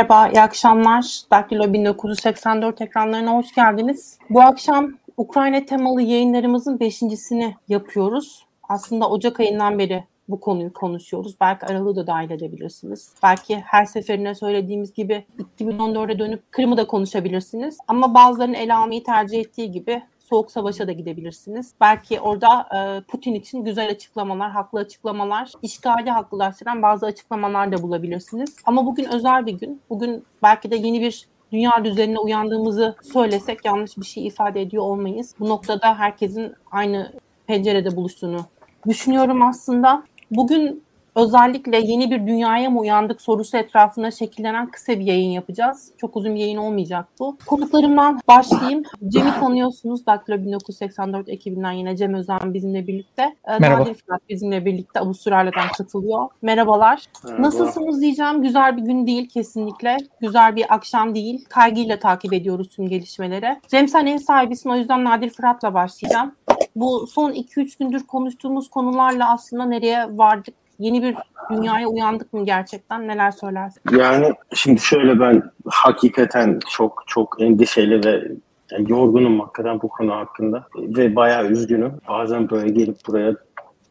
Merhaba, iyi akşamlar. Daktilo 1984 ekranlarına hoş geldiniz. Bu akşam Ukrayna temalı yayınlarımızın beşincisini yapıyoruz. Aslında Ocak ayından beri bu konuyu konuşuyoruz. Belki aralığı da dahil edebilirsiniz. Belki her seferine söylediğimiz gibi 2014'e dönüp Kırım'ı da konuşabilirsiniz. Ama bazılarının ele almayı tercih ettiği gibi soğuk savaşa da gidebilirsiniz. Belki orada e, Putin için güzel açıklamalar, haklı açıklamalar, işgali haklılaştıran bazı açıklamalar da bulabilirsiniz. Ama bugün özel bir gün. Bugün belki de yeni bir dünya düzenine uyandığımızı söylesek yanlış bir şey ifade ediyor olmayız. Bu noktada herkesin aynı pencerede buluştuğunu düşünüyorum aslında. Bugün özellikle yeni bir dünyaya mı uyandık sorusu etrafında şekillenen kısa bir yayın yapacağız. Çok uzun bir yayın olmayacak bu. Konuklarımdan başlayayım. Cem'i tanıyorsunuz. Daktilo 1984 ekibinden yine Cem Özen bizimle birlikte. Ee, Merhaba. Nadir Fırat bizimle birlikte Avustralya'dan katılıyor. Merhabalar. Merhaba. Nasılsınız diyeceğim. Güzel bir gün değil kesinlikle. Güzel bir akşam değil. Kaygıyla takip ediyoruz tüm gelişmeleri. Cem sen ev sahibisin o yüzden Nadir Fırat'la başlayacağım. Bu son 2-3 gündür konuştuğumuz konularla aslında nereye vardık? Yeni bir dünyaya uyandık mı gerçekten? Neler söylersin? Yani şimdi şöyle ben hakikaten çok çok endişeli ve yani yorgunum hakikaten bu konu hakkında ve bayağı üzgünüm. Bazen böyle gelip buraya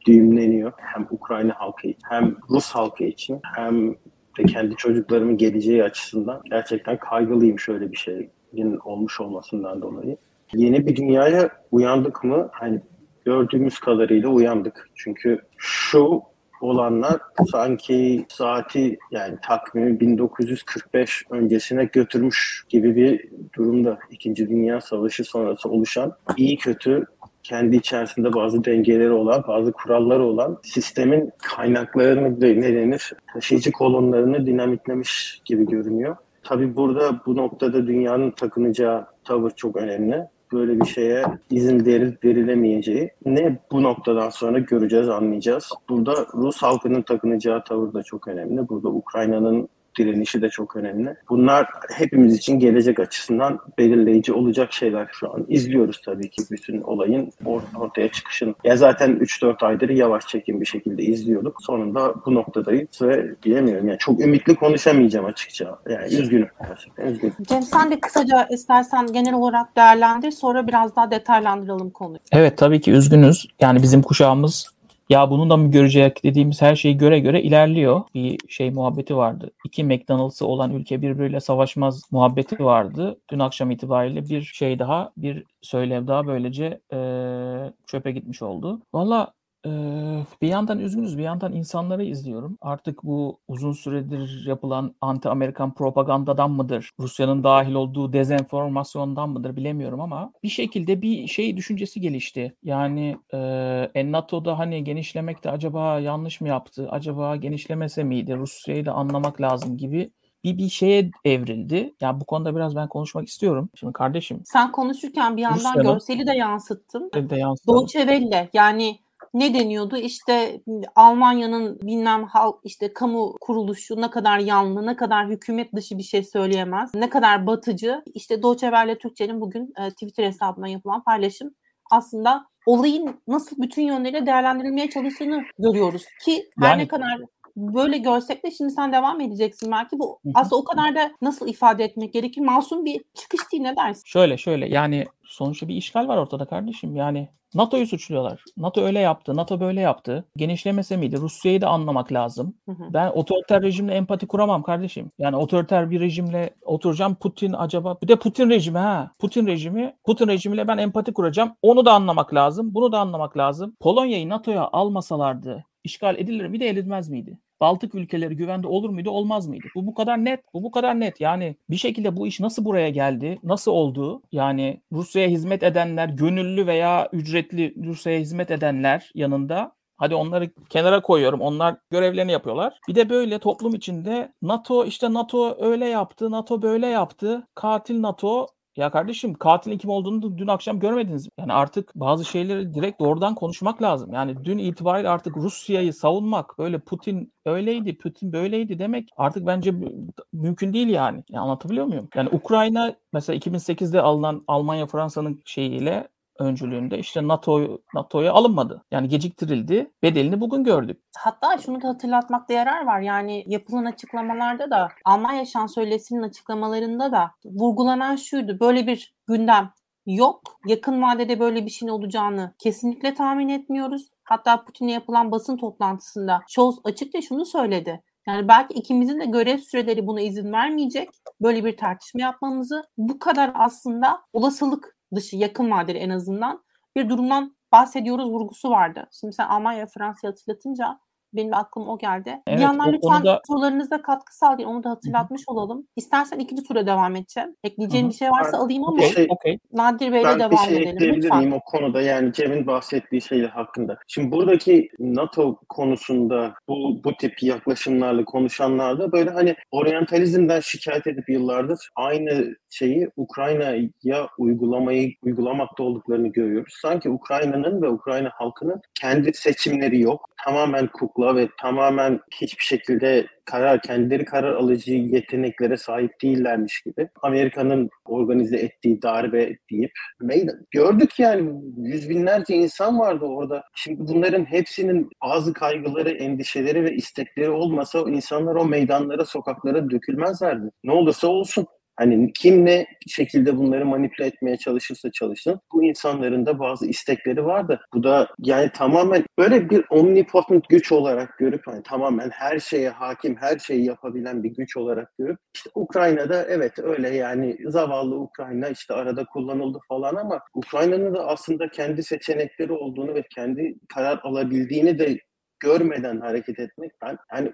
düğümleniyor. Hem Ukrayna halkı hem Rus halkı için hem de kendi çocuklarımın geleceği açısından gerçekten kaygılıyım şöyle bir şeyin olmuş olmasından dolayı. Yeni bir dünyaya uyandık mı? Hani gördüğümüz kadarıyla uyandık. Çünkü şu olanlar sanki saati yani takvimi 1945 öncesine götürmüş gibi bir durumda. İkinci Dünya Savaşı sonrası oluşan iyi kötü kendi içerisinde bazı dengeleri olan, bazı kuralları olan sistemin kaynaklarını ne denir, taşıyıcı kolonlarını dinamitlemiş gibi görünüyor. Tabii burada bu noktada dünyanın takınacağı tavır çok önemli böyle bir şeye izin veril, verilemeyeceği ne bu noktadan sonra göreceğiz, anlayacağız. Burada Rus halkının takınacağı tavır da çok önemli. Burada Ukrayna'nın direnişi de çok önemli. Bunlar hepimiz için gelecek açısından belirleyici olacak şeyler şu an. İzliyoruz tabii ki bütün olayın or- ortaya çıkışını. Ya zaten 3-4 aydır yavaş çekim bir şekilde izliyorduk. Sonunda bu noktadayız ve bilemiyorum. Yani çok ümitli konuşamayacağım açıkça. Yani üzgünüm. Gerçekten üzgünüm. Cem sen de kısaca istersen genel olarak değerlendir. Sonra biraz daha detaylandıralım konuyu. Evet tabii ki üzgünüz. Yani bizim kuşağımız ya bunu da mı görecek dediğimiz her şeyi göre göre ilerliyor. Bir şey muhabbeti vardı. İki McDonald's'ı olan ülke birbiriyle savaşmaz muhabbeti vardı. Dün akşam itibariyle bir şey daha, bir söylev daha böylece eee, çöpe gitmiş oldu. Valla eee, bir yandan üzgünüz, bir yandan insanları izliyorum. Artık bu uzun süredir yapılan anti-Amerikan propagandadan mıdır? Rusya'nın dahil olduğu dezenformasyondan mıdır bilemiyorum ama bir şekilde bir şey düşüncesi gelişti. Yani eee e, NATO'da hani genişlemek de acaba yanlış mı yaptı? Acaba genişlemese miydi? Rusya'yı da anlamak lazım gibi bir bir şeye evrildi. Yani bu konuda biraz ben konuşmak istiyorum. Şimdi kardeşim Sen konuşurken bir yandan Rusya'nın- görseli de yansıttın. de yansıtalım. Deutsche Welle yani ne deniyordu? İşte Almanya'nın bilmem halk işte kamu kuruluşu ne kadar yanlı, ne kadar hükümet dışı bir şey söyleyemez, ne kadar batıcı. İşte Deutsche Welle Türkçe'nin bugün e, Twitter hesabından yapılan paylaşım aslında olayın nasıl bütün yönleriyle değerlendirilmeye çalıştığını görüyoruz ki her Yani- ne kadar böyle görsek de şimdi sen devam edeceksin belki bu aslında o kadar da nasıl ifade etmek gerekir? Masum bir çıkış değil ne dersin? Şöyle şöyle yani sonuçta bir işgal var ortada kardeşim. Yani NATO'yu suçluyorlar. NATO öyle yaptı, NATO böyle yaptı. Genişlemese miydi? Rusya'yı da anlamak lazım. Hı hı. Ben otoriter rejimle empati kuramam kardeşim. Yani otoriter bir rejimle oturacağım Putin acaba bir de Putin rejimi ha. Putin rejimi Putin rejimiyle ben empati kuracağım. Onu da anlamak lazım. Bunu da anlamak lazım. Polonya'yı NATO'ya almasalardı işgal edilir miydi edilmez miydi? Baltık ülkeleri güvende olur muydu olmaz mıydı? Bu bu kadar net. Bu bu kadar net. Yani bir şekilde bu iş nasıl buraya geldi? Nasıl oldu? Yani Rusya'ya hizmet edenler, gönüllü veya ücretli Rusya'ya hizmet edenler yanında Hadi onları kenara koyuyorum. Onlar görevlerini yapıyorlar. Bir de böyle toplum içinde NATO işte NATO öyle yaptı, NATO böyle yaptı. Katil NATO ya kardeşim katilin kim olduğunu dün akşam görmediniz. mi? Yani artık bazı şeyleri direkt doğrudan konuşmak lazım. Yani dün itibariyle artık Rusya'yı savunmak böyle Putin öyleydi, Putin böyleydi demek artık bence mü- mümkün değil yani. Ya anlatabiliyor muyum? Yani Ukrayna mesela 2008'de alınan Almanya Fransa'nın şeyiyle öncülüğünde işte NATO NATO'ya alınmadı. Yani geciktirildi. Bedelini bugün gördük. Hatta şunu da hatırlatmakta yarar var. Yani yapılan açıklamalarda da Almanya Şansölyesi'nin açıklamalarında da vurgulanan şuydu. Böyle bir gündem yok. Yakın vadede böyle bir şeyin olacağını kesinlikle tahmin etmiyoruz. Hatta Putin'le yapılan basın toplantısında Scholz açıkça şunu söyledi. Yani belki ikimizin de görev süreleri buna izin vermeyecek. Böyle bir tartışma yapmamızı bu kadar aslında olasılık dışı yakın vadeli en azından bir durumdan bahsediyoruz vurgusu vardı. Şimdi sen Almanya ve Fransa'yı hatırlatınca benim de aklıma o geldi. Evet, bir yandan lütfen konuda... sorularınızda katkı sağlayın. Onu da hatırlatmış Hı-hı. olalım. İstersen ikinci tura devam edeceğim. Ekleyeceğim Hı-hı. bir şey varsa ben, alayım ama şey, okay. Nadir Bey'le devam edelim. Ben bir şey ekleyebilir lütfen. miyim o konuda? Yani Cem'in bahsettiği şeyler hakkında. Şimdi buradaki NATO konusunda bu, bu tip yaklaşımlarla konuşanlarda böyle hani oryantalizmden şikayet edip yıllardır aynı şeyi Ukrayna'ya uygulamayı uygulamakta olduklarını görüyoruz. Sanki Ukrayna'nın ve Ukrayna halkının kendi seçimleri yok. Tamamen kukla ve tamamen hiçbir şekilde karar, kendileri karar alıcı yeteneklere sahip değillermiş gibi. Amerika'nın organize ettiği darbe deyip meydan. Gördük yani yüz binlerce insan vardı orada. Şimdi bunların hepsinin bazı kaygıları, endişeleri ve istekleri olmasa insanlar o meydanlara, sokaklara dökülmezlerdi. Ne olursa olsun. Hani kim ne şekilde bunları manipüle etmeye çalışırsa çalışsın bu insanların da bazı istekleri vardı. Bu da yani tamamen böyle bir omnipotent güç olarak görüp hani tamamen her şeye hakim, her şeyi yapabilen bir güç olarak görüp işte Ukrayna'da evet öyle yani zavallı Ukrayna işte arada kullanıldı falan ama Ukrayna'nın da aslında kendi seçenekleri olduğunu ve kendi karar alabildiğini de görmeden hareket etmek ben yani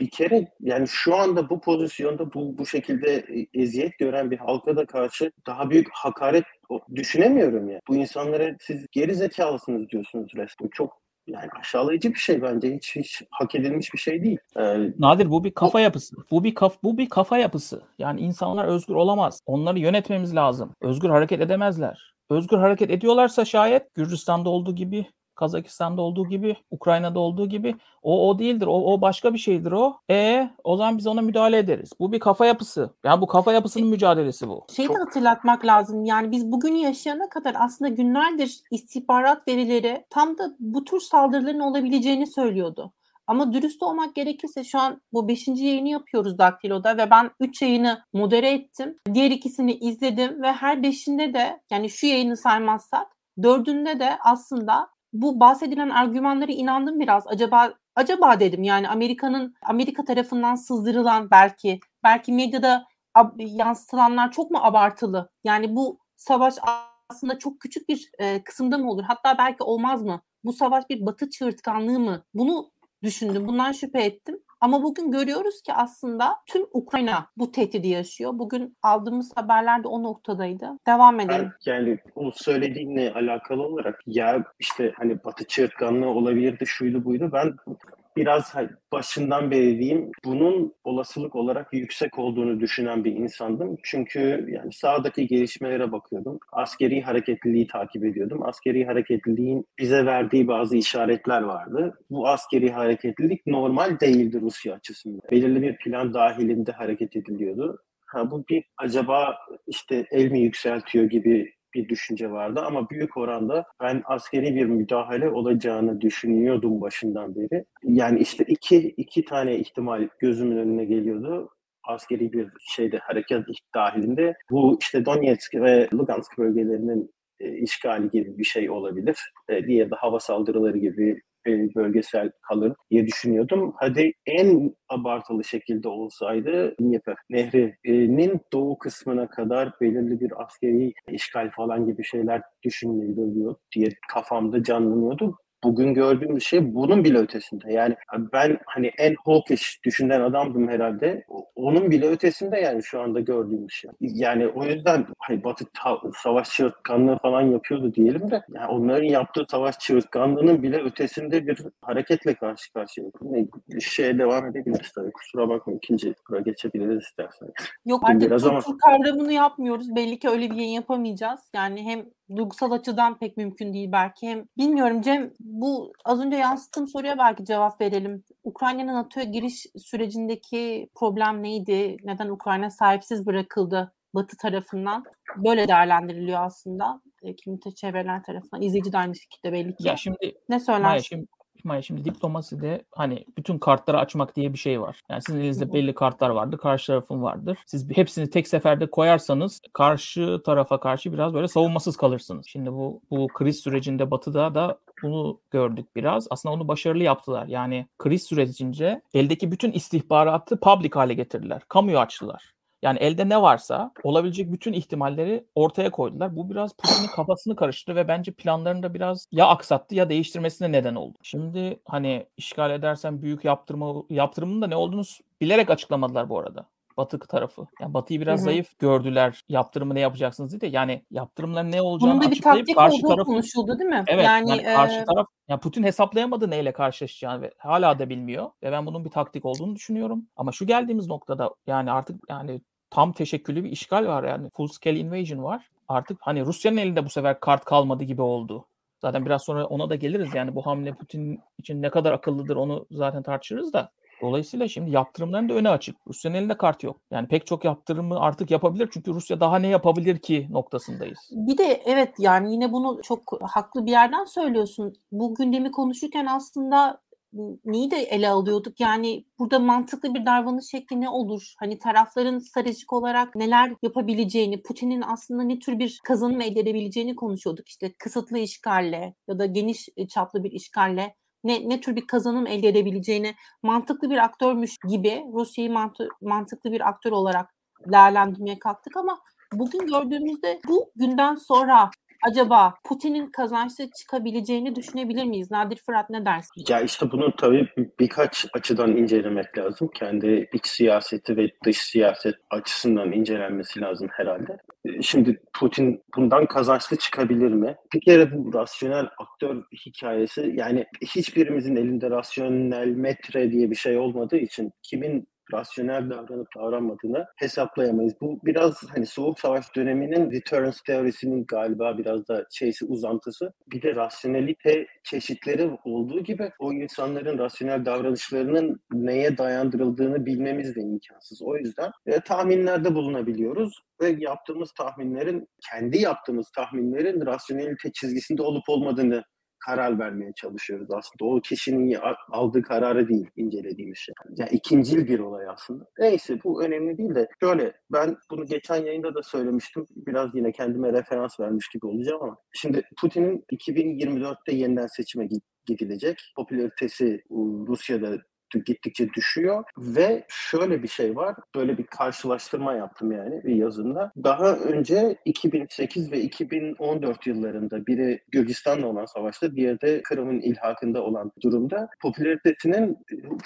bir kere yani şu anda bu pozisyonda bu bu şekilde e, eziyet gören bir halka da karşı daha büyük hakaret düşünemiyorum ya. Yani. Bu insanlara siz geri zekalısınız diyorsunuz resmen. Çok yani aşağılayıcı bir şey bence hiç hiç hak edilmiş bir şey değil. Ee, Nadir bu bir kafa o, yapısı. Bu bir kaf bu bir kafa yapısı. Yani insanlar özgür olamaz. Onları yönetmemiz lazım. Özgür hareket edemezler. Özgür hareket ediyorlarsa şayet Gürcistan'da olduğu gibi Kazakistan'da olduğu gibi, Ukrayna'da olduğu gibi o o değildir. O o başka bir şeydir o. E o zaman biz ona müdahale ederiz. Bu bir kafa yapısı. Yani bu kafa yapısının mücadelesi bu. Şeyi Çok... de hatırlatmak lazım. Yani biz bugün yaşayana kadar aslında günlerdir istihbarat verileri tam da bu tür saldırıların olabileceğini söylüyordu. Ama dürüst olmak gerekirse şu an bu beşinci yayını yapıyoruz Daktilo'da ve ben üç yayını modere ettim. Diğer ikisini izledim ve her beşinde de yani şu yayını saymazsak dördünde de aslında bu bahsedilen argümanlara inandım biraz. Acaba acaba dedim yani Amerika'nın Amerika tarafından sızdırılan belki belki medyada yansıtılanlar çok mu abartılı? Yani bu savaş aslında çok küçük bir e, kısımda mı olur? Hatta belki olmaz mı? Bu savaş bir batı çığırtkanlığı mı? Bunu düşündüm. Bundan şüphe ettim. Ama bugün görüyoruz ki aslında tüm Ukrayna bu tehdidi yaşıyor. Bugün aldığımız haberler de o noktadaydı. Devam edelim. Yani o söylediğinle alakalı olarak ya işte hani Batı çığırtkanlığı olabilirdi, şuydu buydu. Ben biraz başından beri diyeyim bunun olasılık olarak yüksek olduğunu düşünen bir insandım. Çünkü yani sağdaki gelişmelere bakıyordum. Askeri hareketliliği takip ediyordum. Askeri hareketliliğin bize verdiği bazı işaretler vardı. Bu askeri hareketlilik normal değildi Rusya açısından. Belirli bir plan dahilinde hareket ediliyordu. Ha, bu bir acaba işte el mi yükseltiyor gibi bir düşünce vardı ama büyük oranda ben askeri bir müdahale olacağını düşünüyordum başından beri. Yani işte iki, iki tane ihtimal gözümün önüne geliyordu askeri bir şeyde hareket dahilinde bu işte Donetsk ve Lugansk bölgelerinin e, işgali gibi bir şey olabilir. E, diğeri de hava saldırıları gibi e, bölgesel kalır diye düşünüyordum. Hadi en abartılı şekilde olsaydı Dnieper Nehri'nin doğu kısmına kadar belirli bir askeri işgal falan gibi şeyler düşünülüyor diye kafamda canlanıyordu bugün gördüğüm şey bunun bile ötesinde. Yani ben hani en hawkish düşünen adamdım herhalde. Onun bile ötesinde yani şu anda gördüğüm şey. Yani o yüzden hani Batı ta- savaş çığırtkanlığı falan yapıyordu diyelim de yani onların yaptığı savaş çığırtkanlığının bile ötesinde bir hareketle karşı karşıya. Şeye devam edebiliriz tabii. Kusura bakma ikinci tura geçebiliriz istersen. Yok artık Biraz ama... kavramını yapmıyoruz. Belli ki öyle bir yayın yapamayacağız. Yani hem duygusal açıdan pek mümkün değil belki. Hem bilmiyorum Cem bu az önce yansıttığım soruya belki cevap verelim. Ukrayna'nın NATO'ya giriş sürecindeki problem neydi? Neden Ukrayna sahipsiz bırakıldı? Batı tarafından böyle değerlendiriliyor aslında. E, kimi çevreler tarafından. İzleyici de aynı şekilde belli ki. Ya şimdi ne söylersin? Maya şimdi, Maya şimdi diplomaside hani bütün kartları açmak diye bir şey var. Yani sizin elinizde belli kartlar vardır, karşı tarafın vardır. Siz hepsini tek seferde koyarsanız karşı tarafa karşı biraz böyle savunmasız kalırsınız. Şimdi bu bu kriz sürecinde Batı'da da bunu gördük biraz. Aslında onu başarılı yaptılar. Yani kriz sürecince eldeki bütün istihbaratı public hale getirdiler. Kamuya açtılar. Yani elde ne varsa olabilecek bütün ihtimalleri ortaya koydular. Bu biraz Putin'in kafasını karıştırdı ve bence planlarını da biraz ya aksattı ya değiştirmesine neden oldu. Şimdi hani işgal edersen büyük yaptırma yaptırımın da ne olduğunu bilerek açıklamadılar bu arada. Batı tarafı. Yani Batı'yı biraz hı hı. zayıf gördüler. Yaptırımı ne yapacaksınız diye de yani yaptırımların ne olacağını Bunun da bir taktik karşı olduğu konuşuldu değil mi? Evet. Yani, yani karşı e... taraf yani Putin hesaplayamadı neyle karşılaşacağını ve hala da bilmiyor ve ben bunun bir taktik olduğunu düşünüyorum. Ama şu geldiğimiz noktada yani artık yani tam teşekküllü bir işgal var yani full scale invasion var. Artık hani Rusya'nın elinde bu sefer kart kalmadı gibi oldu. Zaten biraz sonra ona da geliriz yani bu hamle Putin için ne kadar akıllıdır onu zaten tartışırız da. Dolayısıyla şimdi yaptırımların da öne açık. Rusya'nın elinde kart yok. Yani pek çok yaptırımı artık yapabilir çünkü Rusya daha ne yapabilir ki noktasındayız. Bir de evet yani yine bunu çok haklı bir yerden söylüyorsun. Bu gündemi konuşurken aslında neyi de ele alıyorduk? Yani burada mantıklı bir davranış şekli ne olur? Hani tarafların stratejik olarak neler yapabileceğini, Putin'in aslında ne tür bir kazanım elde edebileceğini konuşuyorduk. İşte kısıtlı işgalle ya da geniş çaplı bir işgalle ne, ne tür bir kazanım elde edebileceğini mantıklı bir aktörmüş gibi Rusya'yı mantı, mantıklı bir aktör olarak değerlendirmeye kalktık ama bugün gördüğümüzde bu günden sonra acaba Putin'in kazançlı çıkabileceğini düşünebilir miyiz? Nadir Fırat ne dersin? Ya işte bunu tabii birkaç açıdan incelemek lazım. Kendi iç siyaseti ve dış siyaset açısından incelenmesi lazım herhalde. Şimdi Putin bundan kazançlı çıkabilir mi? Bir kere bu rasyonel aktör hikayesi yani hiçbirimizin elinde rasyonel metre diye bir şey olmadığı için kimin rasyonel davranıp davranmadığını hesaplayamayız. Bu biraz hani Soğuk Savaş döneminin deterrence teorisinin galiba biraz da şeysi uzantısı. Bir de rasyonelite çeşitleri olduğu gibi o insanların rasyonel davranışlarının neye dayandırıldığını bilmemiz de imkansız. O yüzden e, tahminlerde bulunabiliyoruz ve yaptığımız tahminlerin, kendi yaptığımız tahminlerin rasyonelite çizgisinde olup olmadığını karar vermeye çalışıyoruz aslında. O kişinin aldığı kararı değil incelediğimiz şey. Yani ikincil bir olay aslında. Neyse bu önemli değil de şöyle ben bunu geçen yayında da söylemiştim. Biraz yine kendime referans vermiş gibi olacağım ama şimdi Putin'in 2024'te yeniden seçime gidilecek. Popülaritesi Rusya'da gittikçe düşüyor ve şöyle bir şey var. Böyle bir karşılaştırma yaptım yani bir yazımda. Daha önce 2008 ve 2014 yıllarında biri Gürcistan'la olan savaşta, diğeri de Kırım'ın ilhakında olan durumda popülaritesinin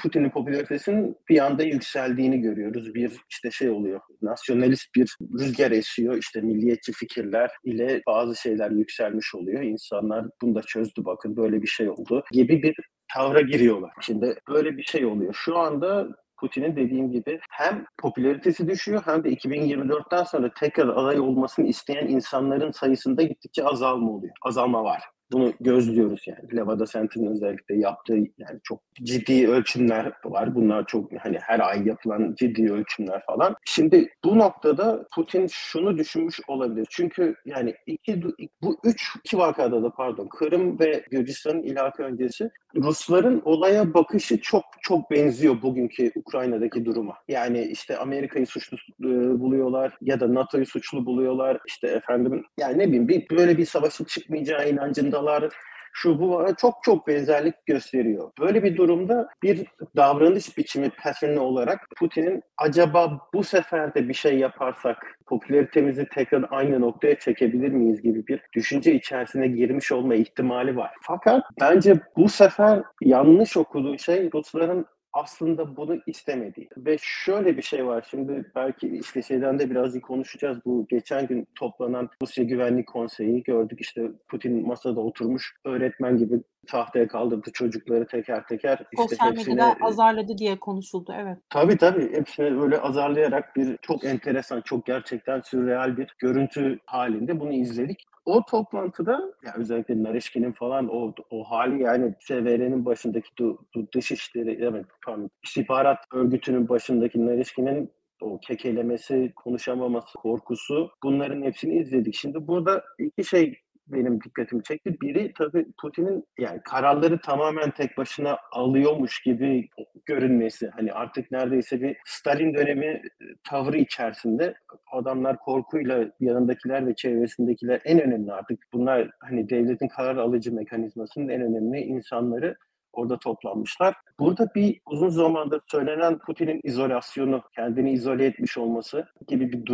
Putin'in popülaritesinin bir anda yükseldiğini görüyoruz. Bir işte şey oluyor. Nasyonalist bir rüzgar esiyor. İşte milliyetçi fikirler ile bazı şeyler yükselmiş oluyor. İnsanlar bunu da çözdü bakın böyle bir şey oldu gibi bir tavra giriyorlar. Şimdi böyle bir şey oluyor. Şu anda Putin'in dediğim gibi hem popülaritesi düşüyor hem de 2024'ten sonra tekrar aday olmasını isteyen insanların sayısında gittikçe azalma oluyor. Azalma var. Bunu gözlüyoruz yani. Levada Center'ın özellikle yaptığı yani çok ciddi ölçümler var. Bunlar çok hani her ay yapılan ciddi ölçümler falan. Şimdi bu noktada Putin şunu düşünmüş olabilir. Çünkü yani iki bu üç iki vakada da pardon Kırım ve Gürcistan'ın ilhakı öncesi Rusların olaya bakışı çok çok benziyor bugünkü Ukrayna'daki duruma. Yani işte Amerika'yı suçlu e, buluyorlar ya da NATO'yu suçlu buluyorlar. İşte efendim yani ne bileyim bir, böyle bir savaşın çıkmayacağı inancındalar şu bu çok çok benzerlik gösteriyor. Böyle bir durumda bir davranış biçimi pattern olarak Putin'in acaba bu sefer de bir şey yaparsak popülaritemizi tekrar aynı noktaya çekebilir miyiz gibi bir düşünce içerisine girmiş olma ihtimali var. Fakat bence bu sefer yanlış okuduğu şey Rusların aslında bunu istemedi. Ve şöyle bir şey var. Şimdi belki işte şeyden de birazcık konuşacağız. Bu geçen gün toplanan Rusya Güvenlik Konseyi gördük. İşte Putin masada oturmuş öğretmen gibi tahtaya kaldırdı çocukları teker teker. İşte Sosyal hepsine, medyada azarladı diye konuşuldu evet. Tabii tabii hepsini böyle azarlayarak bir çok enteresan, çok gerçekten sürreal bir görüntü halinde bunu izledik o toplantıda ya özellikle Narişkin'in falan o o hali yani SVR'nin başındaki du, du, dış işleri evet pardon, istihbarat örgütünün başındaki Narişkin'in o kekelemesi, konuşamaması, korkusu bunların hepsini izledik. Şimdi burada iki şey benim dikkatimi çekti. Biri tabii Putin'in yani kararları tamamen tek başına alıyormuş gibi görünmesi. Hani artık neredeyse bir Stalin dönemi e, tavrı içerisinde adamlar korkuyla yanındakiler ve çevresindekiler en önemli artık bunlar hani devletin karar alıcı mekanizmasının en önemli insanları orada toplanmışlar. Burada bir uzun zamandır söylenen Putin'in izolasyonu, kendini izole etmiş olması gibi bir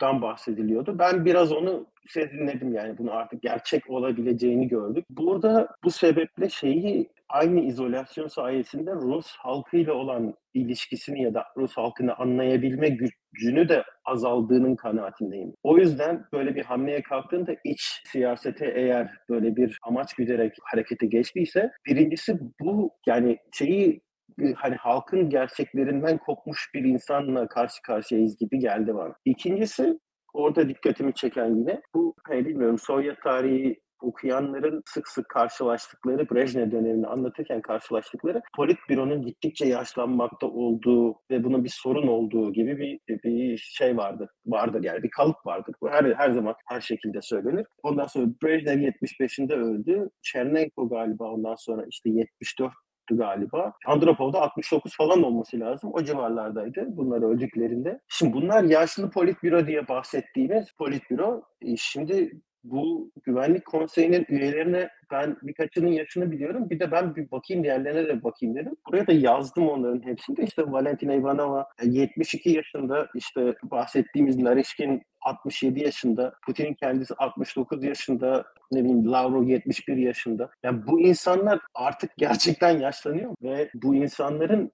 durumdan bahsediliyordu. Ben biraz onu sezinledim yani bunu artık gerçek olabileceğini gördük. Burada bu sebeple şeyi aynı izolasyon sayesinde Rus halkıyla olan ilişkisini ya da Rus halkını anlayabilme gücünü de azaldığının kanaatindeyim. O yüzden böyle bir hamleye kalktığında iç siyasete eğer böyle bir amaç güderek harekete geçtiyse birincisi bu yani şeyi hani halkın gerçeklerinden kopmuş bir insanla karşı karşıyayız gibi geldi bana. İkincisi orada dikkatimi çeken yine bu hani bilmiyorum Sovyet tarihi okuyanların sık sık karşılaştıkları, Brejnev dönemini anlatırken karşılaştıkları Politbüro'nun gittikçe yaşlanmakta olduğu ve bunun bir sorun olduğu gibi bir, bir şey vardır. Vardır yani bir kalıp vardır. Bu her, her zaman her şekilde söylenir. Ondan sonra Brejnev 75'inde öldü. Chernenko galiba ondan sonra işte 74 galiba. Andropov'da 69 falan olması lazım. O civarlardaydı bunlar öldüklerinde. Şimdi bunlar yaşlı politbüro diye bahsettiğimiz politbüro. E, şimdi bu güvenlik konseyinin üyelerine ben birkaçının yaşını biliyorum. Bir de ben bir bakayım diğerlerine de bakayım dedim. Buraya da yazdım onların hepsini de. İşte Valentina Ivanova 72 yaşında işte bahsettiğimiz Narishkin 67 yaşında, Putin'in kendisi 69 yaşında, ne bileyim Lavrov 71 yaşında. Yani bu insanlar artık gerçekten yaşlanıyor ve bu insanların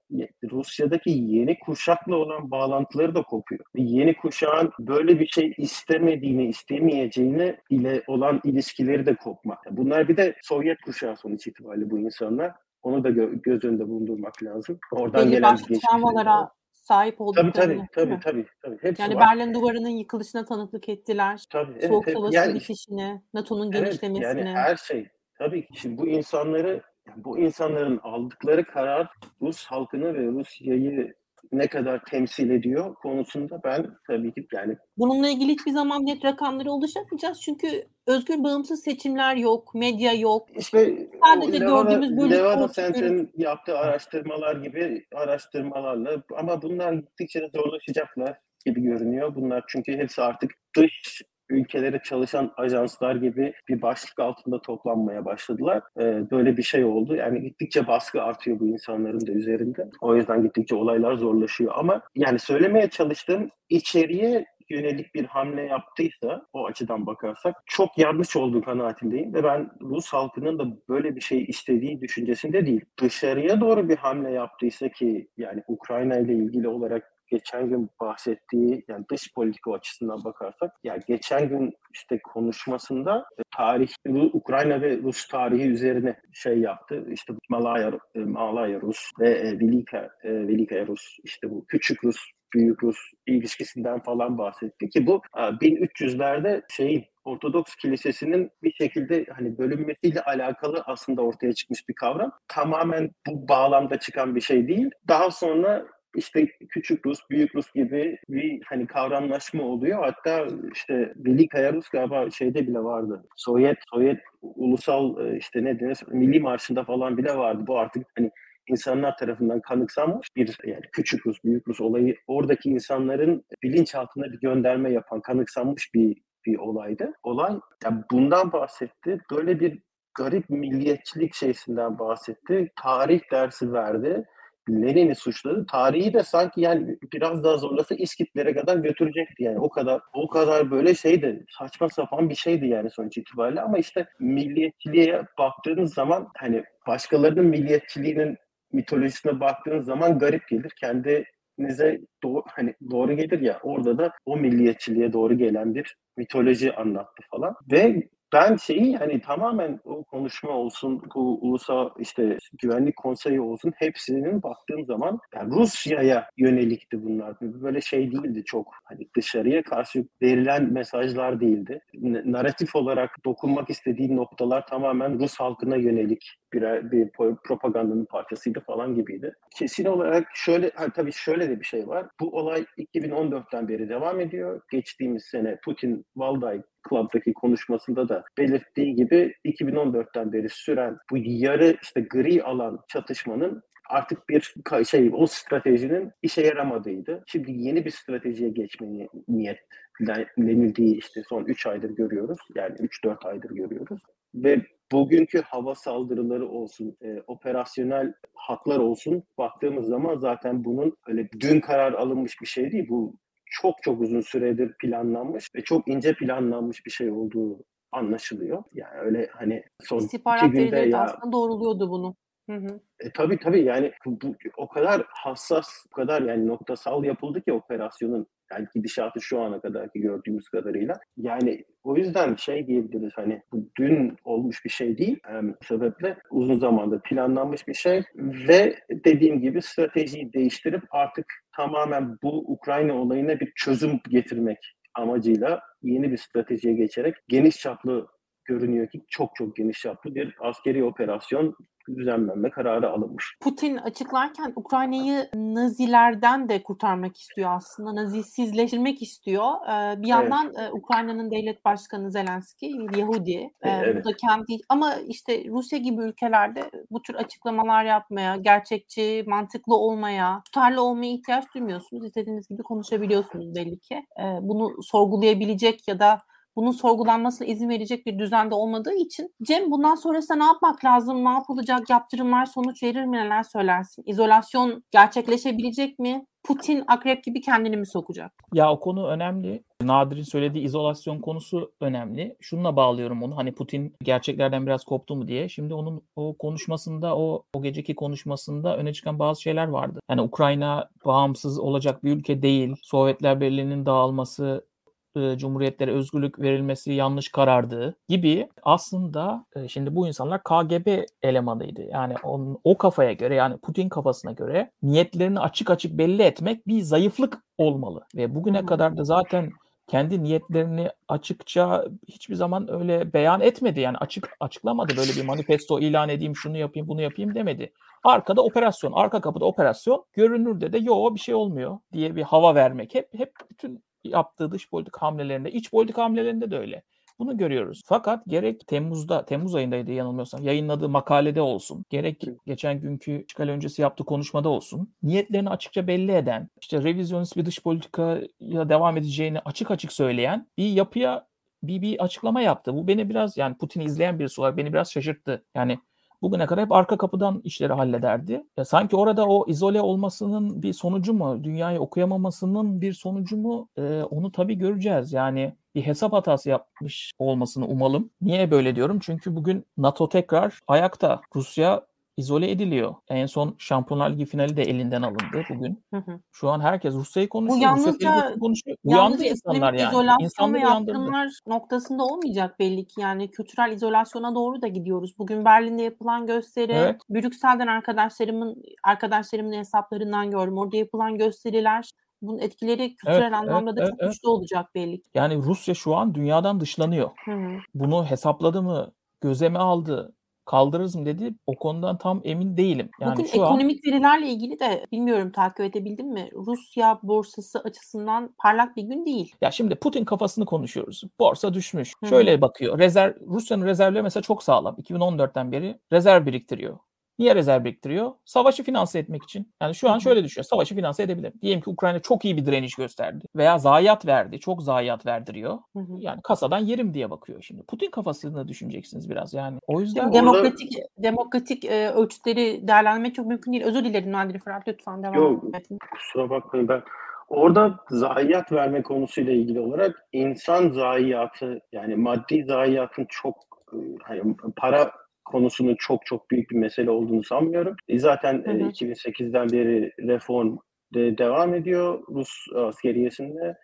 Rusya'daki yeni kuşakla olan bağlantıları da kopuyor. Yeni kuşağın böyle bir şey istemediğini, istemeyeceğini ile olan ilişkileri de kopmak. Bunlar bir de Sovyet kuşağı sonuç itibariyle bu insanlar. Onu da gö- göz önünde bulundurmak lazım. Oradan Belli gelen başlı travmalara sahip olduklarını. Tabii tabii tabii, tabii tabii. Hepsi yani var. Berlin Duvarı'nın yıkılışına tanıklık ettiler. Tabii, evet, Soğuk evet. Savaş'ın Yani- bitişine, NATO'nun Evet, genişlemesine. yani her şey. Tabii ki şimdi bu insanları bu insanların aldıkları karar Rus halkını ve Rusya'yı ne kadar temsil ediyor konusunda ben tabii ki yani Bununla ilgili hiçbir zaman net rakamları ulaşamayacağız. Çünkü özgür bağımsız seçimler yok, medya yok. işte Sadece Levada, gördüğümüz bölük Levada Center'ın yaptığı araştırmalar gibi araştırmalarla ama bunlar gittikçe zorlaşacaklar gibi görünüyor. Bunlar çünkü hepsi artık dış ülkelere çalışan ajanslar gibi bir başlık altında toplanmaya başladılar. Ee, böyle bir şey oldu. Yani gittikçe baskı artıyor bu insanların da üzerinde. O yüzden gittikçe olaylar zorlaşıyor. Ama yani söylemeye çalıştığım içeriye yönelik bir hamle yaptıysa o açıdan bakarsak çok yanlış olduğu kanaatindeyim ve ben Rus halkının da böyle bir şey istediği düşüncesinde değil. Dışarıya doğru bir hamle yaptıysa ki yani Ukrayna ile ilgili olarak geçen gün bahsettiği yani dış politika açısından bakarsak yani geçen gün işte konuşmasında e, tarih Ukrayna ve Rus tarihi üzerine şey yaptı. İşte Malaya, e, Malaya Rus ve e, Velika, Velika Rus işte bu küçük Rus büyük Rus ilişkisinden falan bahsetti ki bu e, 1300'lerde şeyin Ortodoks Kilisesi'nin bir şekilde hani bölünmesiyle alakalı aslında ortaya çıkmış bir kavram. Tamamen bu bağlamda çıkan bir şey değil. Daha sonra işte küçük Rus, büyük Rus gibi bir hani kavramlaşma oluyor. Hatta işte Velikaya Rus galiba şeyde bile vardı. Sovyet, Sovyet ulusal e, işte ne denir milli marşında falan bile vardı. Bu artık hani insanlar tarafından kanıksanmış bir yani küçük Rus, büyük Rus olayı oradaki insanların bilinçaltına bir gönderme yapan, kanıksanmış bir bir olaydı. Olay yani bundan bahsetti. Böyle bir garip milliyetçilik şeysinden bahsetti. Tarih dersi verdi. Lenin'i suçladı. Tarihi de sanki yani biraz daha zorlasa İskitlere kadar götürecekti yani. O kadar o kadar böyle şeydi. Saçma sapan bir şeydi yani sonuç itibariyle ama işte milliyetçiliğe baktığınız zaman hani başkalarının milliyetçiliğinin mitolojisine baktığınız zaman garip gelir. Kendinize doğru, hani doğru gelir ya orada da o milliyetçiliğe doğru gelen bir mitoloji anlattı falan. Ve ben şeyi hani tamamen o konuşma olsun, bu ulusal işte güvenlik konseyi olsun hepsinin baktığım zaman yani Rusya'ya yönelikti bunlar. Böyle şey değildi çok. Hani dışarıya karşı verilen mesajlar değildi. Naratif olarak dokunmak istediği noktalar tamamen Rus halkına yönelik bir, bir propagandanın parçasıydı falan gibiydi. Kesin olarak şöyle, ha, tabii şöyle de bir şey var. Bu olay 2014'ten beri devam ediyor. Geçtiğimiz sene Putin Valday Club'daki konuşmasında da belirttiği gibi 2014'ten beri süren bu yarı işte gri alan çatışmanın artık bir şey o stratejinin işe yaramadığıydı. Şimdi yeni bir stratejiye geçmeyi niyetlenildiği işte son 3 aydır görüyoruz. Yani 3-4 aydır görüyoruz. Ve bugünkü hava saldırıları olsun, e, operasyonel hatlar olsun baktığımız zaman zaten bunun öyle dün karar alınmış bir şey değil. Bu çok çok uzun süredir planlanmış ve çok ince planlanmış bir şey olduğu anlaşılıyor. Yani öyle hani son İstihbarat iki günde ya... aslında doğruluyordu bunu. Hı hı. E, tabii tabii yani bu, o kadar hassas, o kadar yani noktasal yapıldı ki operasyonun yani gidişatı şu ana kadarki gördüğümüz kadarıyla. Yani o yüzden şey diyebiliriz hani bu dün olmuş bir şey değil. Yani sebeple uzun zamandır planlanmış bir şey ve dediğim gibi stratejiyi değiştirip artık tamamen bu Ukrayna olayına bir çözüm getirmek amacıyla yeni bir stratejiye geçerek geniş çaplı görünüyor ki çok çok geniş çaplı bir askeri operasyon düzenlenme kararı alınmış. Putin açıklarken Ukrayna'yı Nazilerden de kurtarmak istiyor aslında. Nazisizleştirmek istiyor. Ee, bir yandan evet. Ukrayna'nın devlet başkanı Zelenski Yahudi. Ee, evet. Bu da kendi ama işte Rusya gibi ülkelerde bu tür açıklamalar yapmaya, gerçekçi, mantıklı olmaya, tutarlı olmaya ihtiyaç duymuyorsunuz. İstediğiniz gibi konuşabiliyorsunuz belli ki. Ee, bunu sorgulayabilecek ya da bunun sorgulanmasına izin verecek bir düzende olmadığı için Cem bundan sonrasında ne yapmak lazım, ne yapılacak, yaptırımlar sonuç verir mi, neler söylersin? İzolasyon gerçekleşebilecek mi? Putin akrep gibi kendini mi sokacak? Ya o konu önemli. Nadir'in söylediği izolasyon konusu önemli. Şununla bağlıyorum onu. Hani Putin gerçeklerden biraz koptu mu diye. Şimdi onun o konuşmasında, o o geceki konuşmasında öne çıkan bazı şeyler vardı. Yani Ukrayna bağımsız olacak bir ülke değil. Sovyetler Birliği'nin dağılması e, cumhuriyetlere özgürlük verilmesi yanlış karardı gibi aslında e, şimdi bu insanlar KGB elemanıydı. Yani onun, o kafaya göre yani Putin kafasına göre niyetlerini açık açık belli etmek bir zayıflık olmalı. Ve bugüne kadar da zaten kendi niyetlerini açıkça hiçbir zaman öyle beyan etmedi. Yani açık açıklamadı. Böyle bir manifesto ilan edeyim, şunu yapayım, bunu yapayım demedi. Arkada operasyon, arka kapıda operasyon, görünürde de yo bir şey olmuyor diye bir hava vermek. Hep hep bütün yaptığı dış politik hamlelerinde, iç politik hamlelerinde de öyle. Bunu görüyoruz. Fakat gerek Temmuz'da, Temmuz ayındaydı yanılmıyorsam yayınladığı makalede olsun, gerek geçen günkü çıkal öncesi yaptığı konuşmada olsun, niyetlerini açıkça belli eden, işte revizyonist bir dış politikaya devam edeceğini açık açık söyleyen bir yapıya bir, bir açıklama yaptı. Bu beni biraz yani Putin'i izleyen birisi olarak beni biraz şaşırttı. Yani bugüne kadar hep arka kapıdan işleri hallederdi. Ya sanki orada o izole olmasının bir sonucu mu, dünyayı okuyamamasının bir sonucu mu ee, onu tabii göreceğiz. Yani bir hesap hatası yapmış olmasını umalım. Niye böyle diyorum? Çünkü bugün NATO tekrar ayakta. Rusya izole ediliyor. En son Şampiyonlar Ligi finali de elinden alındı bugün. Hı hı. Şu an herkes Rusya'yı konuşuyor. Bu yalnızca, konuşuyor. Uyandı insanlar yani. Ve yaptırımlar noktasında olmayacak belli ki. Yani kültürel izolasyona doğru da gidiyoruz. Bugün Berlin'de yapılan gösteri, evet. Brüksel'den arkadaşlarımın arkadaşlarımın hesaplarından gördüm. Orada yapılan gösteriler bunun etkileri kültürel evet, anlamda evet, da çok evet, güçlü olacak belli ki. Yani Rusya şu an dünyadan dışlanıyor. Hı hı. Bunu hesapladı mı? Göze mi aldı? Kaldırırız mı dedi. O konudan tam emin değilim. Yani Bugün şu ekonomik an... verilerle ilgili de bilmiyorum takip edebildin mi? Rusya borsası açısından parlak bir gün değil. Ya şimdi Putin kafasını konuşuyoruz. Borsa düşmüş. Hı-hı. Şöyle bakıyor. Rezerv Rusya'nın rezervleri mesela çok sağlam. 2014'ten beri rezerv biriktiriyor. Niye rezerv biriktiriyor? Savaşı finanse etmek için. Yani şu an şöyle düşüyor. Savaşı finanse edebilir. Diyelim ki Ukrayna çok iyi bir direniş gösterdi. Veya zayiat verdi. Çok zayiat verdiriyor. Hı hı. Yani kasadan yerim diye bakıyor şimdi. Putin kafasını düşüneceksiniz biraz. Yani o yüzden... Demokratik demokratik e, ölçütleri değerlendirmek çok mümkün değil. Özür dilerim Nadir Fırat lütfen devam Yok, edin. Kusura bakmayın ben Orada zayiat verme konusuyla ilgili olarak insan zayiatı yani maddi zayiatın çok e, hani para konusunun çok çok büyük bir mesele olduğunu sanmıyorum. E zaten hı hı. 2008'den beri reform de devam ediyor Rus askeriyesinde.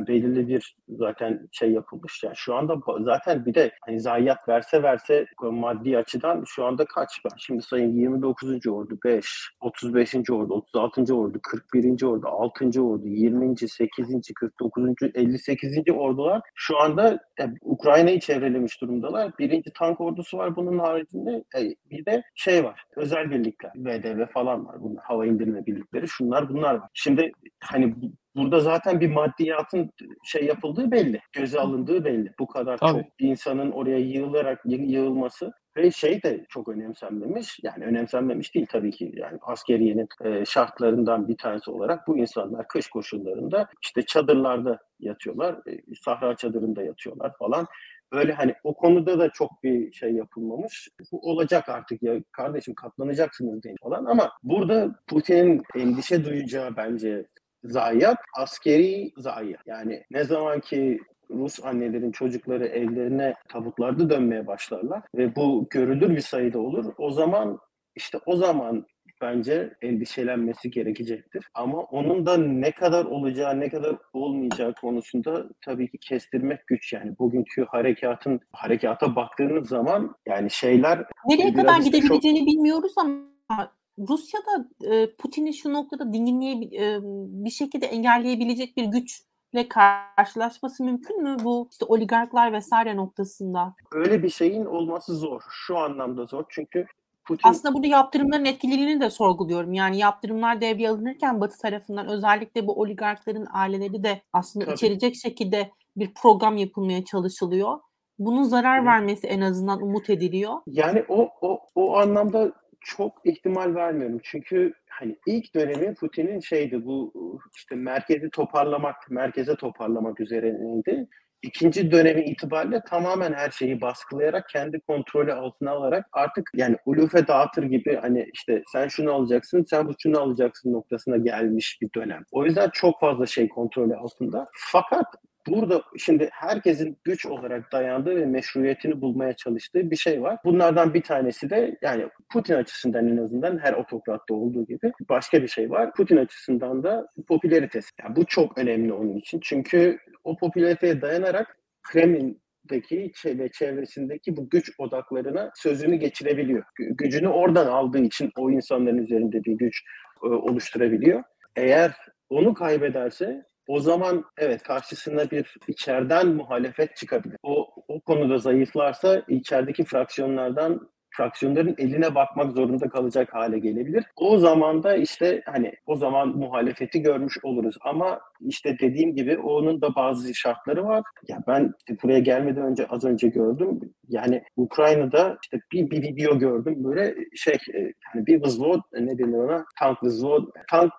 Belirli bir zaten şey yapılmış. Yani şu anda zaten bir de hani zayiat verse verse maddi açıdan şu anda kaç ben şimdi sayın 29. ordu 5, 35. ordu, 36. ordu, 41. ordu, 6. ordu, 20. 8. 49. 58. ordular şu anda yani Ukrayna'yı çevrelemiş durumdalar. Birinci tank ordusu var bunun haricinde. E, bir de şey var. Özel birlikler. VDV falan var. Bunlar hava indirme birlikleri. Şunlar bunlar var. Şimdi hani burada zaten bir maddiyatın şey yapıldığı belli. Göze alındığı belli. Bu kadar Tabii. çok insanın oraya yığılarak yı- yığılması ve şey de çok önemsenmemiş. Yani önemsenmemiş değil tabii ki. Yani askeriyenin e, şartlarından bir tanesi olarak bu insanlar kış koşullarında işte çadırlarda yatıyorlar. E, sahra çadırında yatıyorlar falan. Öyle hani o konuda da çok bir şey yapılmamış. Bu olacak artık ya kardeşim katlanacaksınız deyin falan ama burada Putin'in endişe duyacağı bence zayiat askeri zayiat. Yani ne zaman ki Rus annelerin çocukları evlerine tabutlarda dönmeye başlarlar ve bu görülür bir sayıda olur. O zaman işte o zaman bence endişelenmesi gerekecektir. Ama onun da ne kadar olacağı, ne kadar olmayacağı konusunda tabii ki kestirmek güç. Yani bugünkü harekatın harekata baktığınız zaman yani şeyler Nereye Biraz kadar gidebileceğini bilmiyoruz ama Rusya'da e, Putin'i şu noktada dinginliğe e, bir şekilde engelleyebilecek bir güçle karşılaşması mümkün mü bu işte oligarklar vesaire noktasında? öyle bir şeyin olması zor. Şu anlamda zor. Çünkü Putin Aslında burada yaptırımların etkililiğini de sorguluyorum. Yani yaptırımlar devreye alınırken Batı tarafından özellikle bu oligarkların aileleri de aslında Tabii. içerecek şekilde bir program yapılmaya çalışılıyor. Bunun zarar vermesi en azından umut ediliyor. Yani o o o anlamda çok ihtimal vermiyorum. Çünkü hani ilk dönemi Putin'in şeydi bu işte merkezi toparlamak, merkeze toparlamak üzerineydi. İkinci dönemi itibariyle tamamen her şeyi baskılayarak kendi kontrolü altına alarak artık yani ulufe dağıtır gibi hani işte sen şunu alacaksın, sen bu şunu alacaksın noktasına gelmiş bir dönem. O yüzden çok fazla şey kontrolü altında. Fakat Burada şimdi herkesin güç olarak dayandığı ve meşruiyetini bulmaya çalıştığı bir şey var. Bunlardan bir tanesi de yani Putin açısından en azından her otokratta olduğu gibi başka bir şey var. Putin açısından da popülaritesi. Yani bu çok önemli onun için. Çünkü o popülariteye dayanarak Kremlin'deki çe- ve çevresindeki bu güç odaklarına sözünü geçirebiliyor. Gü- Gücünü oradan aldığı için o insanların üzerinde bir güç e, oluşturabiliyor. Eğer onu kaybederse o zaman evet karşısına bir içeriden muhalefet çıkabilir. O, o konuda zayıflarsa içerideki fraksiyonlardan fraksiyonların eline bakmak zorunda kalacak hale gelebilir. O zaman da işte hani o zaman muhalefeti görmüş oluruz ama işte dediğim gibi onun da bazı şartları var. Ya ben buraya gelmeden önce az önce gördüm. Yani Ukrayna'da işte bir, bir video gördüm böyle şey e, yani bir vızvo ne denir ona tank vızvo tank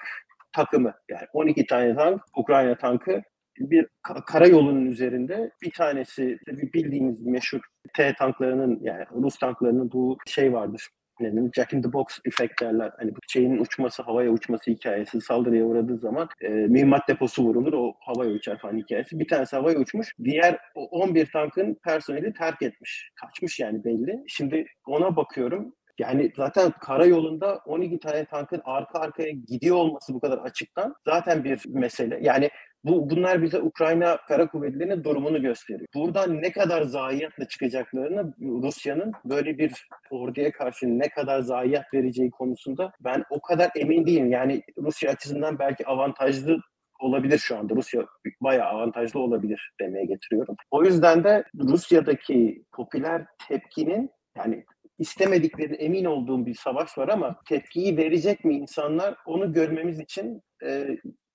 takımı yani 12 tane tank Ukrayna tankı bir ka- karayolunun üzerinde bir tanesi tabii bildiğimiz meşhur T tanklarının yani Rus tanklarının bu şey vardır. Denir? Jack in the box effect derler. Hani bu şeyin uçması, havaya uçması hikayesi saldırıya uğradığı zaman e, mühimmat deposu vurulur, o havaya uçar falan hikayesi. Bir tanesi havaya uçmuş, diğer o 11 tankın personeli terk etmiş. Kaçmış yani belli. Şimdi ona bakıyorum, yani zaten karayolunda 12 tane tankın arka arkaya gidiyor olması bu kadar açıktan zaten bir mesele. Yani bu bunlar bize Ukrayna Kara Kuvvetleri'nin durumunu gösteriyor. Buradan ne kadar zayiatla çıkacaklarını Rusya'nın böyle bir orduya karşı ne kadar zayiat vereceği konusunda ben o kadar emin değilim. Yani Rusya açısından belki avantajlı olabilir şu anda. Rusya bayağı avantajlı olabilir demeye getiriyorum. O yüzden de Rusya'daki popüler tepkinin yani istemediklerine emin olduğum bir savaş var ama tepkiyi verecek mi insanlar onu görmemiz için e,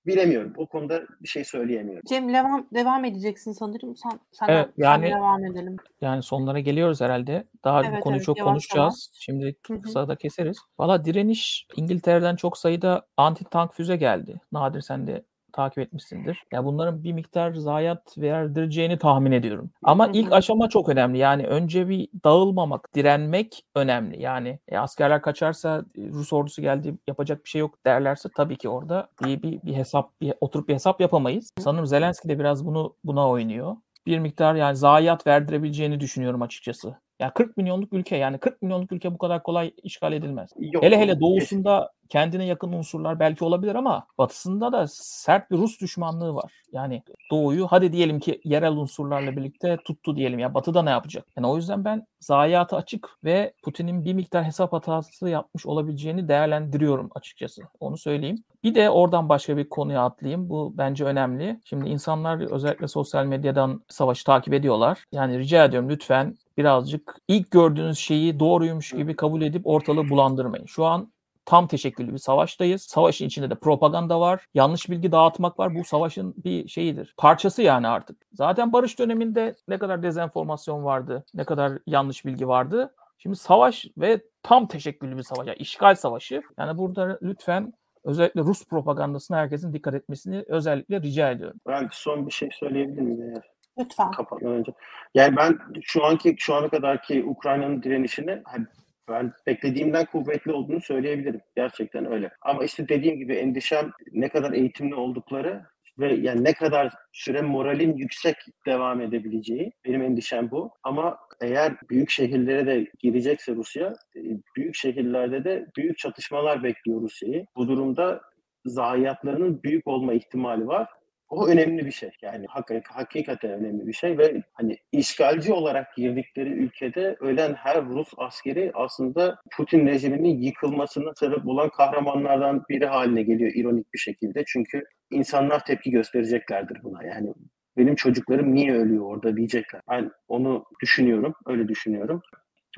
bilemiyorum. O konuda bir şey söyleyemiyorum. Cem devam, devam edeceksin sanırım. Sen, senden, Evet, yani- sen devam edelim. Yani sonlara geliyoruz herhalde. Daha bu Evet, konuyu evet, çok yavaş konuşacağız. Şimdi Hı hı. kısa da keseriz. Valla direniş İngiltere'den çok sayıda anti tank füze geldi. Nadir sen de takip etmişsindir. Ya bunların bir miktar zayiat verdireceğini tahmin ediyorum. Ama ilk aşama çok önemli. Yani önce bir dağılmamak, direnmek önemli. Yani e, askerler kaçarsa e, Rus ordusu geldi yapacak bir şey yok derlerse tabii ki orada bir, bir, bir hesap bir oturup bir hesap yapamayız. Sanırım Zelenski de biraz bunu buna oynuyor bir miktar yani zayiat verdirebileceğini düşünüyorum açıkçası. Ya 40 milyonluk ülke yani 40 milyonluk ülke bu kadar kolay işgal edilmez. Yok, hele hele doğusunda kendine yakın unsurlar belki olabilir ama batısında da sert bir Rus düşmanlığı var. Yani doğuyu hadi diyelim ki yerel unsurlarla birlikte tuttu diyelim ya batıda ne yapacak? Yani o yüzden ben zayiatı açık ve Putin'in bir miktar hesap hatası yapmış olabileceğini değerlendiriyorum açıkçası. Onu söyleyeyim. Bir de oradan başka bir konuya atlayayım. Bu bence önemli. Şimdi insanlar özellikle sosyal medyadan savaşı takip ediyorlar. Yani rica ediyorum lütfen birazcık ilk gördüğünüz şeyi doğruymuş gibi kabul edip ortalığı bulandırmayın. Şu an tam teşekküllü bir savaştayız. Savaşın içinde de propaganda var. Yanlış bilgi dağıtmak var. Bu savaşın bir şeyidir. Parçası yani artık. Zaten barış döneminde ne kadar dezenformasyon vardı, ne kadar yanlış bilgi vardı. Şimdi savaş ve tam teşekküllü bir savaş. Yani işgal savaşı. Yani burada lütfen özellikle Rus propagandasına herkesin dikkat etmesini özellikle rica ediyorum. Ben son bir şey söyleyebilir miyim Lütfen. kapatmadan önce? Yani ben şu anki şu ana kadarki Ukrayna'nın direnişini hani ben beklediğimden kuvvetli olduğunu söyleyebilirim. Gerçekten öyle. Ama işte dediğim gibi endişem ne kadar eğitimli oldukları ve yani ne kadar süre moralin yüksek devam edebileceği benim endişem bu. Ama eğer büyük şehirlere de girecekse Rusya, e, büyük şehirlerde de büyük çatışmalar bekliyor Rusya'yı. Bu durumda zayiatlarının büyük olma ihtimali var. O önemli bir şey. Yani hak- hakikaten önemli bir şey ve hani işgalci olarak girdikleri ülkede ölen her Rus askeri aslında Putin rejiminin yıkılmasına sebep olan kahramanlardan biri haline geliyor ironik bir şekilde. Çünkü insanlar tepki göstereceklerdir buna. Yani benim çocuklarım niye ölüyor orada diyecekler. Ben onu düşünüyorum, öyle düşünüyorum.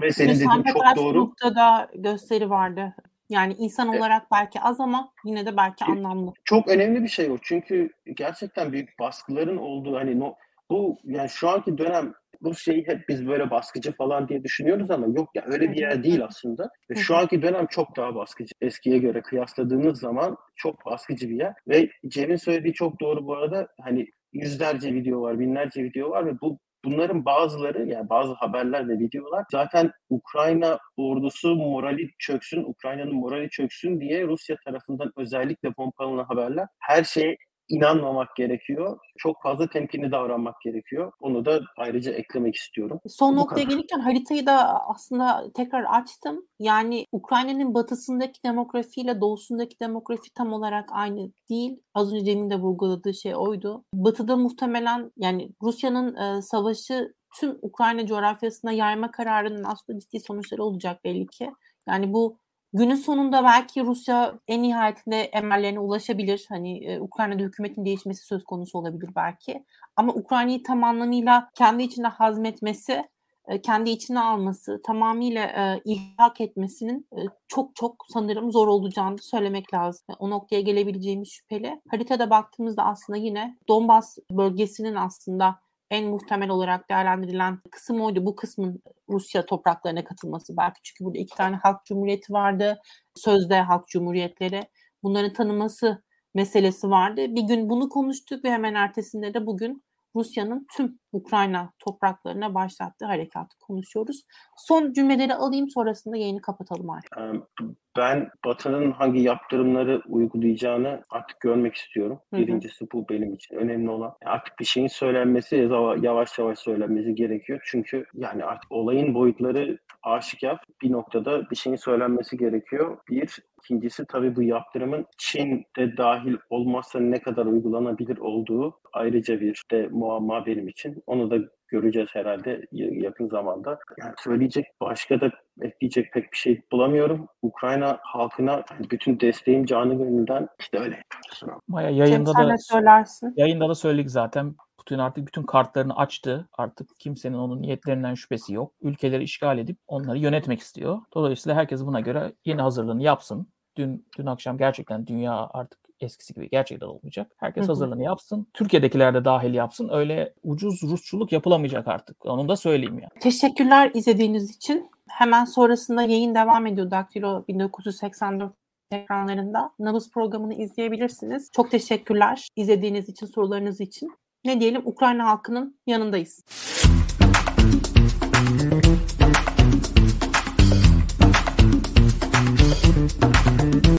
Ve senin dediğin çok doğru. Petersburg'da gösteri vardı. Yani insan olarak belki az ama yine de belki anlamlı. Çok önemli bir şey o. Çünkü gerçekten büyük baskıların olduğu hani no, bu yani şu anki dönem bu şeyi hep biz böyle baskıcı falan diye düşünüyoruz ama yok ya öyle bir yer değil aslında. Ve şu anki dönem çok daha baskıcı. Eskiye göre kıyasladığınız zaman çok baskıcı bir yer. Ve Cem'in söylediği çok doğru bu arada. Hani yüzlerce video var, binlerce video var ve bu bunların bazıları yani bazı haberler ve videolar zaten Ukrayna ordusu morali çöksün, Ukrayna'nın morali çöksün diye Rusya tarafından özellikle pompalanan haberler. Her şeye inanmamak gerekiyor. Çok fazla temkinli davranmak gerekiyor. Onu da ayrıca eklemek istiyorum. Son Bu noktaya kadar. gelirken haritayı da aslında tekrar açtım. Yani Ukrayna'nın batısındaki demografiyle doğusundaki demografi tam olarak aynı değil. Az önce Cem'in de vurguladığı şey oydu. Batıda muhtemelen yani Rusya'nın e, savaşı tüm Ukrayna coğrafyasına yayma kararının aslında ciddi sonuçları olacak belli ki. Yani bu Günün sonunda belki Rusya en nihayetinde emellerine ulaşabilir. Hani e, Ukrayna'da hükümetin değişmesi söz konusu olabilir belki. Ama Ukrayna'yı tam anlamıyla kendi içinde hazmetmesi, e, kendi içine alması, tamamıyla e, ilhak etmesinin e, çok çok sanırım zor olacağını söylemek lazım. O noktaya gelebileceğimiz şüpheli. Haritada baktığımızda aslında yine Donbas bölgesinin aslında en muhtemel olarak değerlendirilen kısım oydu. Bu kısmın Rusya topraklarına katılması belki çünkü burada iki tane halk cumhuriyeti vardı. Sözde halk cumhuriyetleri. Bunların tanıması meselesi vardı. Bir gün bunu konuştuk ve hemen ertesinde de bugün Rusya'nın tüm Ukrayna topraklarına başlattığı harekatı konuşuyoruz. Son cümleleri alayım sonrasında yayını kapatalım artık. Ben Batı'nın hangi yaptırımları uygulayacağını artık görmek istiyorum. Hı hı. Birincisi bu benim için önemli olan. Artık bir şeyin söylenmesi yavaş yavaş söylenmesi gerekiyor. Çünkü yani artık olayın boyutları aşikar. Bir noktada bir şeyin söylenmesi gerekiyor. Bir, ikincisi tabii bu yaptırımın Çin'de dahil olmazsa ne kadar uygulanabilir olduğu ayrıca bir de muamma benim için. Onu da göreceğiz herhalde yakın zamanda. Yani söyleyecek başka da ekleyecek pek bir şey bulamıyorum. Ukrayna halkına bütün desteğim canı gönülden işte öyle. Maya yayında sen da ne söylersin? yayında da söyledik zaten. Putin artık bütün kartlarını açtı. Artık kimsenin onun niyetlerinden şüphesi yok. Ülkeleri işgal edip onları yönetmek istiyor. Dolayısıyla herkes buna göre yeni hazırlığını yapsın. Dün dün akşam gerçekten dünya artık eskisi gibi gerçekten olmayacak. Herkes hazırlığını yapsın. Türkiye'dekiler de dahil yapsın. Öyle ucuz Rusçuluk yapılamayacak artık. Onu da söyleyeyim ya. Teşekkürler izlediğiniz için. Hemen sonrasında yayın devam ediyor Daktilo 1984 ekranlarında. Nabız programını izleyebilirsiniz. Çok teşekkürler izlediğiniz için, sorularınız için. Ne diyelim Ukrayna halkının yanındayız.